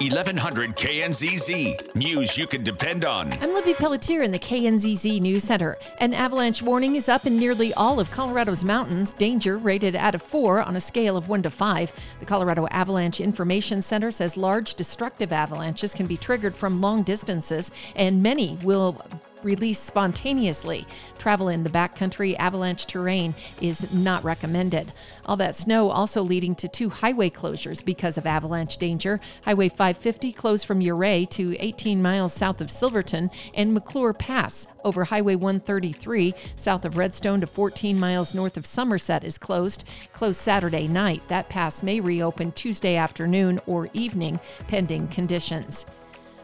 1100 KNZZ. News you can depend on. I'm Libby Pelletier in the KNZZ News Center. An avalanche warning is up in nearly all of Colorado's mountains. Danger rated out of four on a scale of one to five. The Colorado Avalanche Information Center says large destructive avalanches can be triggered from long distances, and many will released spontaneously. Travel in the backcountry avalanche terrain is not recommended. All that snow also leading to two highway closures because of avalanche danger. Highway 550 closed from Ouray to 18 miles south of Silverton, and McClure Pass over Highway 133 south of Redstone to 14 miles north of Somerset is closed. Closed Saturday night. That pass may reopen Tuesday afternoon or evening, pending conditions.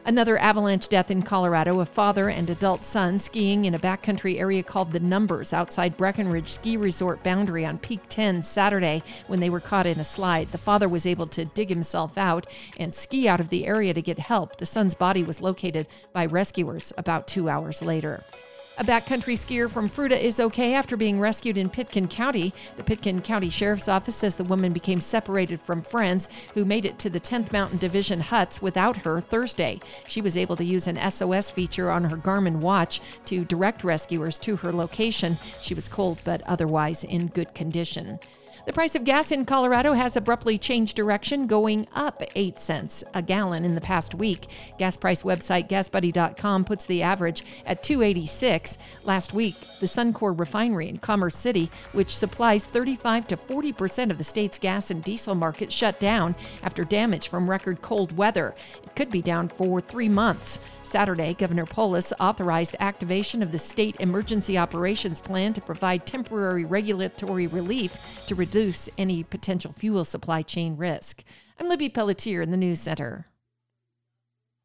Another avalanche death in Colorado, a father and adult son skiing in a backcountry area called The Numbers outside Breckenridge Ski Resort boundary on Peak 10 Saturday when they were caught in a slide. The father was able to dig himself out and ski out of the area to get help. The son's body was located by rescuers about two hours later. A backcountry skier from Fruita is okay after being rescued in Pitkin County. The Pitkin County Sheriff's Office says the woman became separated from friends who made it to the 10th Mountain Division huts without her Thursday. She was able to use an SOS feature on her Garmin watch to direct rescuers to her location. She was cold but otherwise in good condition. The price of gas in Colorado has abruptly changed direction, going up 8 cents a gallon in the past week. Gas price website gasbuddy.com puts the average at 286. Last week, the Suncor refinery in Commerce City, which supplies 35 to 40% of the state's gas and diesel market, shut down after damage from record cold weather. It could be down for 3 months. Saturday, Governor Polis authorized activation of the state emergency operations plan to provide temporary regulatory relief to reduce reduce any potential fuel supply chain risk. I'm Libby Pelletier in the News Center.